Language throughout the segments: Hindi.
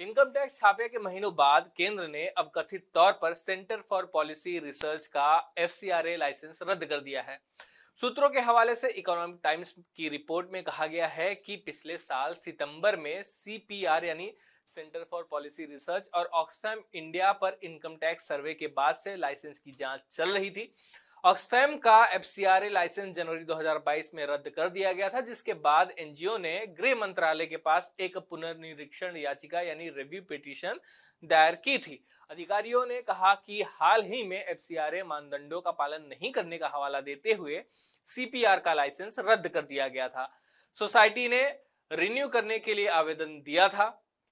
Income tax छापे के महीनों बाद केंद्र ने अब कथित तौर पर सेंटर फॉर पॉलिसी रिसर्च का एफसीआरए लाइसेंस रद्द कर दिया है। सूत्रों के हवाले से इकोनॉमिक टाइम्स की रिपोर्ट में कहा गया है कि पिछले साल सितंबर में सीपीआर यानी सेंटर फॉर पॉलिसी रिसर्च और ऑक्सफैम इंडिया पर इनकम टैक्स सर्वे के बाद से लाइसेंस की जाँच चल रही थी। ऑक्सफैम का एफसीआरए लाइसेंस जनवरी 2022 में रद्द कर दिया गया था, जिसके बाद एनजीओ ने गृह मंत्रालय के पास एक पुनर्निरीक्षण याचिका यानी रिव्यू पिटीशन दायर की थी। अधिकारियों ने कहा कि हाल ही में एफसीआरए मानदंडों का पालन नहीं करने का हवाला देते हुए सीपीआर का लाइसेंस रद्द कर दिया गया था। सोसाइटी ने रिन्यू करने के लिए आवेदन दिया था।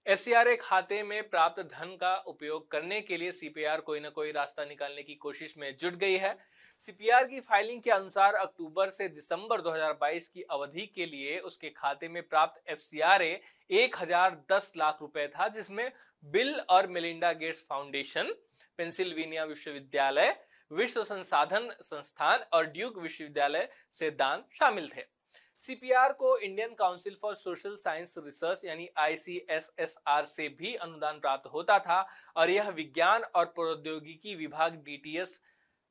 एस खाते में प्राप्त धन का उपयोग करने के लिए सीपीआर कोई ना कोई रास्ता निकालने की कोशिश में जुट गई है। सीपीआर की फाइलिंग के अनुसार अक्टूबर से दिसंबर 2022 की अवधि के लिए उसके खाते में प्राप्त एफ़ हज़ार दस लाख रुपए था, जिसमें बिल और मेलिंडा गेट्स फाउंडेशन पेंसिल्वेनिया विश्वविद्यालय, विश्व संसाधन संस्थान और ड्यूक विश्वविद्यालय से दान शामिल थे। सीपीआर को Indian council for social science research यानी आईसीएसएसआर से भी अनुदान प्राप्त होता था, और यह विज्ञान और प्रौद्योगिकी विभाग डीटीएस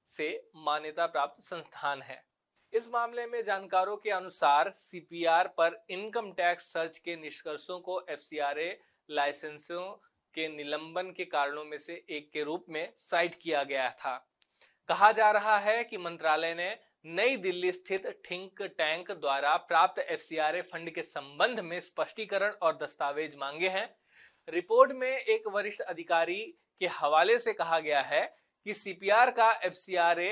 से मान्यता प्राप्त संस्थान है। इस मामले में जानकारों के अनुसार सीपीआर पर इनकम टैक्स सर्च के निष्कर्षों को एफसीआरए लाइसेंसों के निलंबन के कारणों में से एक के रूप में साइट किया गया था। कहा जा रहा है कि मंत्रालय ने नई दिल्ली स्थित थिंक टैंक द्वारा प्राप्त एफसीआरए फंड के संबंध में स्पष्टीकरण और दस्तावेज़ मांगे हैं। रिपोर्ट में एक वरिष्ठ अधिकारी के हवाले से कहा गया है कि सीपीआर का एफसीआरए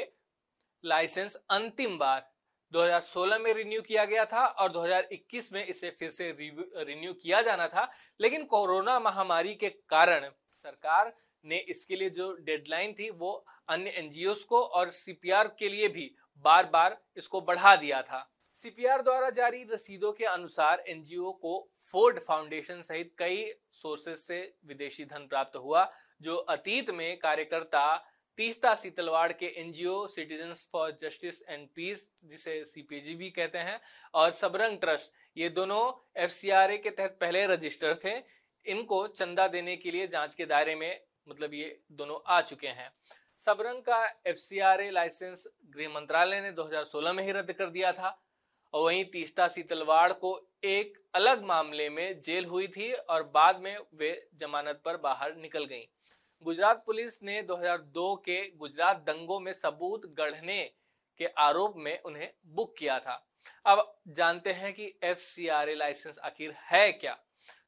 लाइसेंस अंतिम बार 2016 में रिन्यू किया गया था और 2021 में इसे फिर से रिन्यू किया जाना था, लेकिन कोरोना महामारी के कारण सरकार ने इसके लिए जो डेडलाइन थी वो अन्य एनजीओ को और सीपीआर के लिए भी बार बार इसको बढ़ा दिया था। सीपीआर द्वारा जारी रसीदों के अनुसार एनजीओ को फोर्ड फाउंडेशन सहित कई सोर्सेज से विदेशी धन प्राप्त हुआ, जो अतीत में कार्यकर्ता तीस्ता सीतलवाड़ के NGO citizens for justice and peace, जिसे सीपीजी भी कहते हैं, और सबरंग ट्रस्ट, ये दोनों एफसीआरए के तहत पहले रजिस्टर थे। इनको चंदा देने के लिए जाँच के दायरे में मतलब ये दोनों आ चुके हैं। सबरंग का एफ़ लाइसेंस गृह मंत्रालय ने 2016 में ही रद्द कर दिया था और वहीं तीस्ता सीतलवाड़ को एक अलग मामले में जेल हुई थी और बाद में वे जमानत पर बाहर निकल गईं। गुजरात पुलिस ने 2002 के गुजरात दंगों में सबूत गढ़ने के आरोप में उन्हें बुक किया था अब जानते हैं कि एफ़ लाइसेंस आखिर है क्या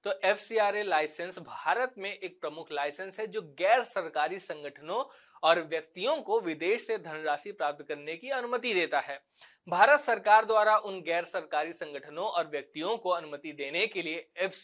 तो एफ़ लाइसेंस भारत में एक प्रमुख लाइसेंस है जो गैर सरकारी संगठनों और व्यक्तियों को विदेश से धनराशि प्राप्त करने की अनुमति देता है। भारत सरकार द्वारा उन गैर सरकारी संगठनों और व्यक्तियों को अनुमति देने के लिए एफ़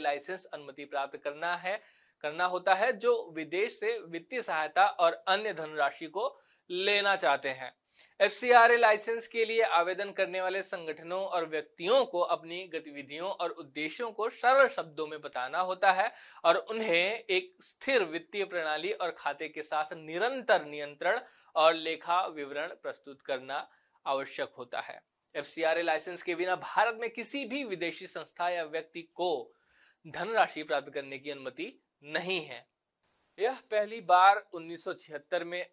लाइसेंस अनुमति प्राप्त करना है, करना होता है जो विदेश से वित्तीय सहायता और अन्य धनराशि को लेना चाहते हैं। एफ़ लाइसेंस के लिए आवेदन करने वाले संगठनों और व्यक्तियों को अपनी गतिविधियों और उद्देश्यों को सरल शब्दों में बताना होता है और उन्हें एक स्थिर वित्तीय प्रणाली और खाते के साथ निरंतर नियंत्रण और लेखा विवरण प्रस्तुत करना आवश्यक होता है। एफ़ लाइसेंस के बिना भारत में किसी भी विदेशी संस्था या व्यक्ति को धनराशि प्राप्त करने की अनुमति नहीं है। यह पहली बार 1976 में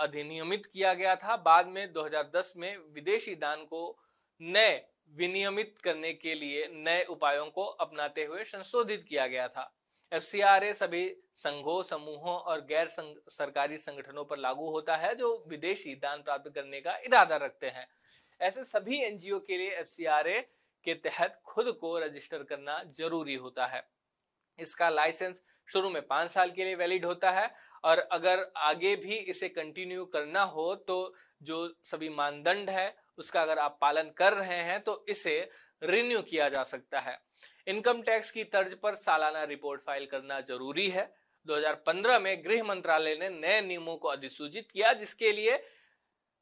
अधिनियमित किया गया था। बाद में 2010 में विदेशी दान को नए विनियमित करने के लिए नए उपायों को अपनाते हुए संशोधित किया गया था। एफसीआरए सभी संघों समूहों और गैर संग, सरकारी संगठनों पर लागू होता है जो विदेशी दान प्राप्त करने का इरादा रखते हैं। ऐसे सभी एनजीओ के लिए एफसीआरए के तहत खुद को रजिस्टर करना ज़रूरी होता है। इसका लाइसेंस शुरू में पाँच साल के लिए वैलिड होता है। और अगर आगे भी इसे कंटिन्यू करना हो तो जो सभी मानदंड है, उसका अगर आप पालन कर रहे हैं तो इसे रिन्यू किया जा सकता है। इनकम टैक्स की तर्ज पर सालाना रिपोर्ट फ़ाइल करना ज़रूरी है। 2015 में गृह मंत्रालय ने नए नियमों को अधिसूचित किया, जिसके लिए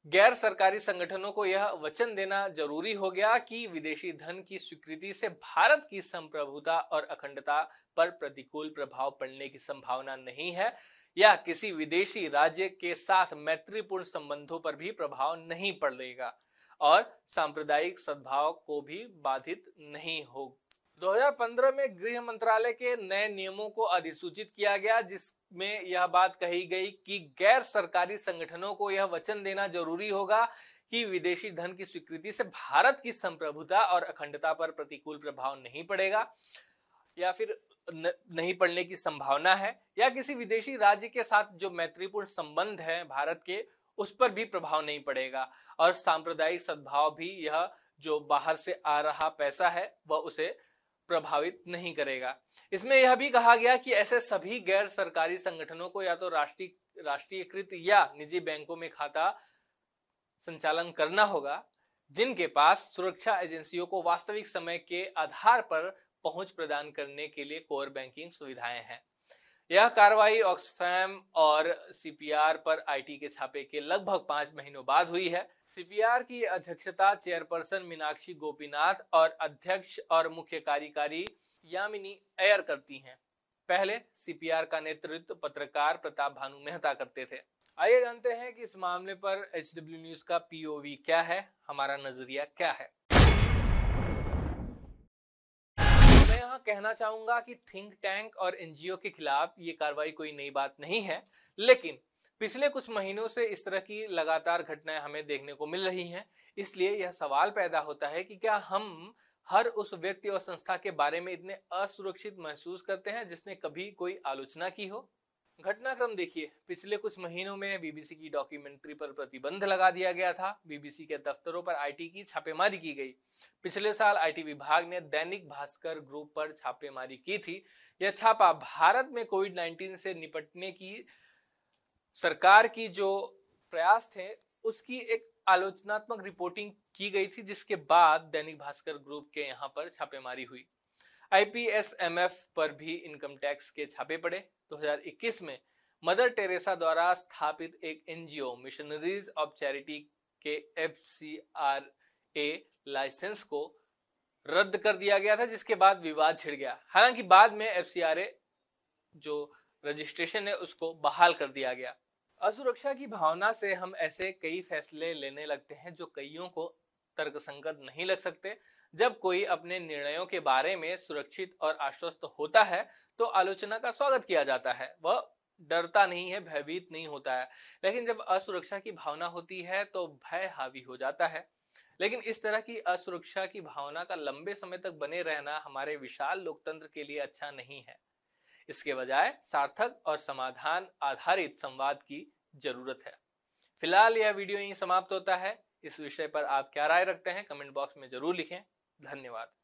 गैर सरकारी संगठनों को यह वचन देना ज़रूरी हो गया कि विदेशी धन की स्वीकृति से भारत की संप्रभुता और अखंडता पर प्रतिकूल प्रभाव पड़ने की संभावना नहीं है, या किसी विदेशी राज्य के साथ मैत्रीपूर्ण संबंधों पर भी प्रभाव नहीं पड़ेगा, और सांप्रदायिक सद्भाव को भी बाधित नहीं हो 2015 में गृह मंत्रालय के नए नियमों को अधिसूचित किया गया, जिसमें यह बात कही गई कि गैर सरकारी संगठनों को यह वचन देना ज़रूरी होगा कि विदेशी धन की स्वीकृति से भारत की संप्रभुता और अखंडता पर प्रतिकूल प्रभाव नहीं पड़ेगा, या फिर नहीं पड़ने की संभावना है, या किसी विदेशी राज्य के साथ जो मैत्रीपूर्ण संबंध है भारत के, उस पर भी प्रभाव नहीं पड़ेगा। और सांप्रदायिक सद्भाव भी यह जो बाहर से आ रहा पैसा है, वह उसे प्रभावित नहीं करेगा। इसमें यह भी कहा गया कि ऐसे सभी गैर सरकारी संगठनों को या तो राष्ट्रीय राष्ट्रीयकृत या निजी बैंकों में खाता संचालन करना होगा, जिनके पास सुरक्षा एजेंसियों को वास्तविक समय के आधार पर पहुँच प्रदान करने के लिए कोर बैंकिंग सुविधाएँ हैं। यह कार्रवाई ऑक्सफैम और सीपीआर पर आईटी के छापे के लगभग पाँच महीनों बाद हुई है। सीपीआर की अध्यक्षता चेयरपर्सन मीनाक्षी गोपीनाथ और अध्यक्ष और मुख्य कार्यकारी यामिनी अयर करती हैं। पहले सीपीआर का नेतृत्व पत्रकार प्रताप भानु मेहता करते थे। आइए जानते हैं कि इस मामले पर एच न्यूज़ का पीओवी क्या है, हमारा नज़रिया क्या है। यहाँ कहना चाहूँगा कि थिंक टैंक और एनजीओ के खिलाफ ये कार्रवाई कोई नई बात नहीं है, लेकिन पिछले कुछ महीनों से इस तरह की लगातार घटनाएँ हमें देखने को मिल रही हैं। इसलिए यह सवाल पैदा होता है कि क्या हम हर उस व्यक्ति और संस्था के बारे में इतने असुरक्षित महसूस करते हैं जिसने कभी कोई आलोचना की हो? घटनाक्रम देखिए, पिछले कुछ महीनों में बीबीसी की डॉक्यूमेंट्री पर प्रतिबंध लगा दिया गया था। बीबीसी के दफ्तरों पर आईटी की छापेमारी की गई। पिछले साल आईटी विभाग ने दैनिक भास्कर ग्रुप पर छापेमारी की थी। यह छापा भारत में कोविड 19 से निपटने की सरकार की जो प्रयास थे, उसकी एक आलोचनात्मक रिपोर्टिंग की गई थी, जिसके बाद दैनिक भास्कर ग्रुप के यहाँ पर छापेमारी हुई। आईपीएसएमएफ पर भी इनकम टैक्स के छापे पड़े। 2021 में मदर टेरेसा द्वारा स्थापित एक एनजीओ, मिशनरीज ऑफ़ चैरिटी के एफसीआरए लाइसेंस को रद्द कर दिया गया था, जिसके बाद विवाद छिड़ गया। हालाँकि बाद में एफसीआरए जो रजिस्ट्रेशन है, उसको बहाल कर दिया गया। असुरक्षा की भावना से हम ऐसे कई फैसले लेने लगते हैं, जो कईयों को तर्कसंगत नहीं लग सकते। जब कोई अपने निर्णयों के बारे में सुरक्षित और आश्वस्त होता है तो आलोचना का स्वागत किया जाता है। वह डरता नहीं है, भयभीत नहीं होता है। लेकिन जब असुरक्षा की भावना होती है तो भय हावी हो जाता है। लेकिन इस तरह की असुरक्षा की भावना का लंबे समय तक बने रहना हमारे विशाल लोकतंत्र के लिए अच्छा नहीं है। इसके बजाय सार्थक और समाधान आधारित संवाद की ज़रूरत है। फ़िलहाल यह वीडियो यहीं समाप्त होता है। इस विषय पर आप क्या राय रखते हैं कमेंट बॉक्स में ज़रूर लिखें धन्यवाद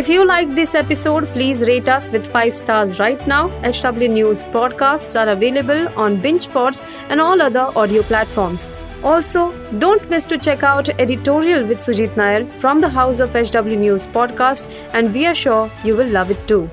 If you like this episode, please rate us with 5 stars right now. HW News podcasts are available on BingePods and all other audio platforms. Also, don't miss to check out editorial with Sujit Nair from the House of HW News podcast and we are sure you will love it too.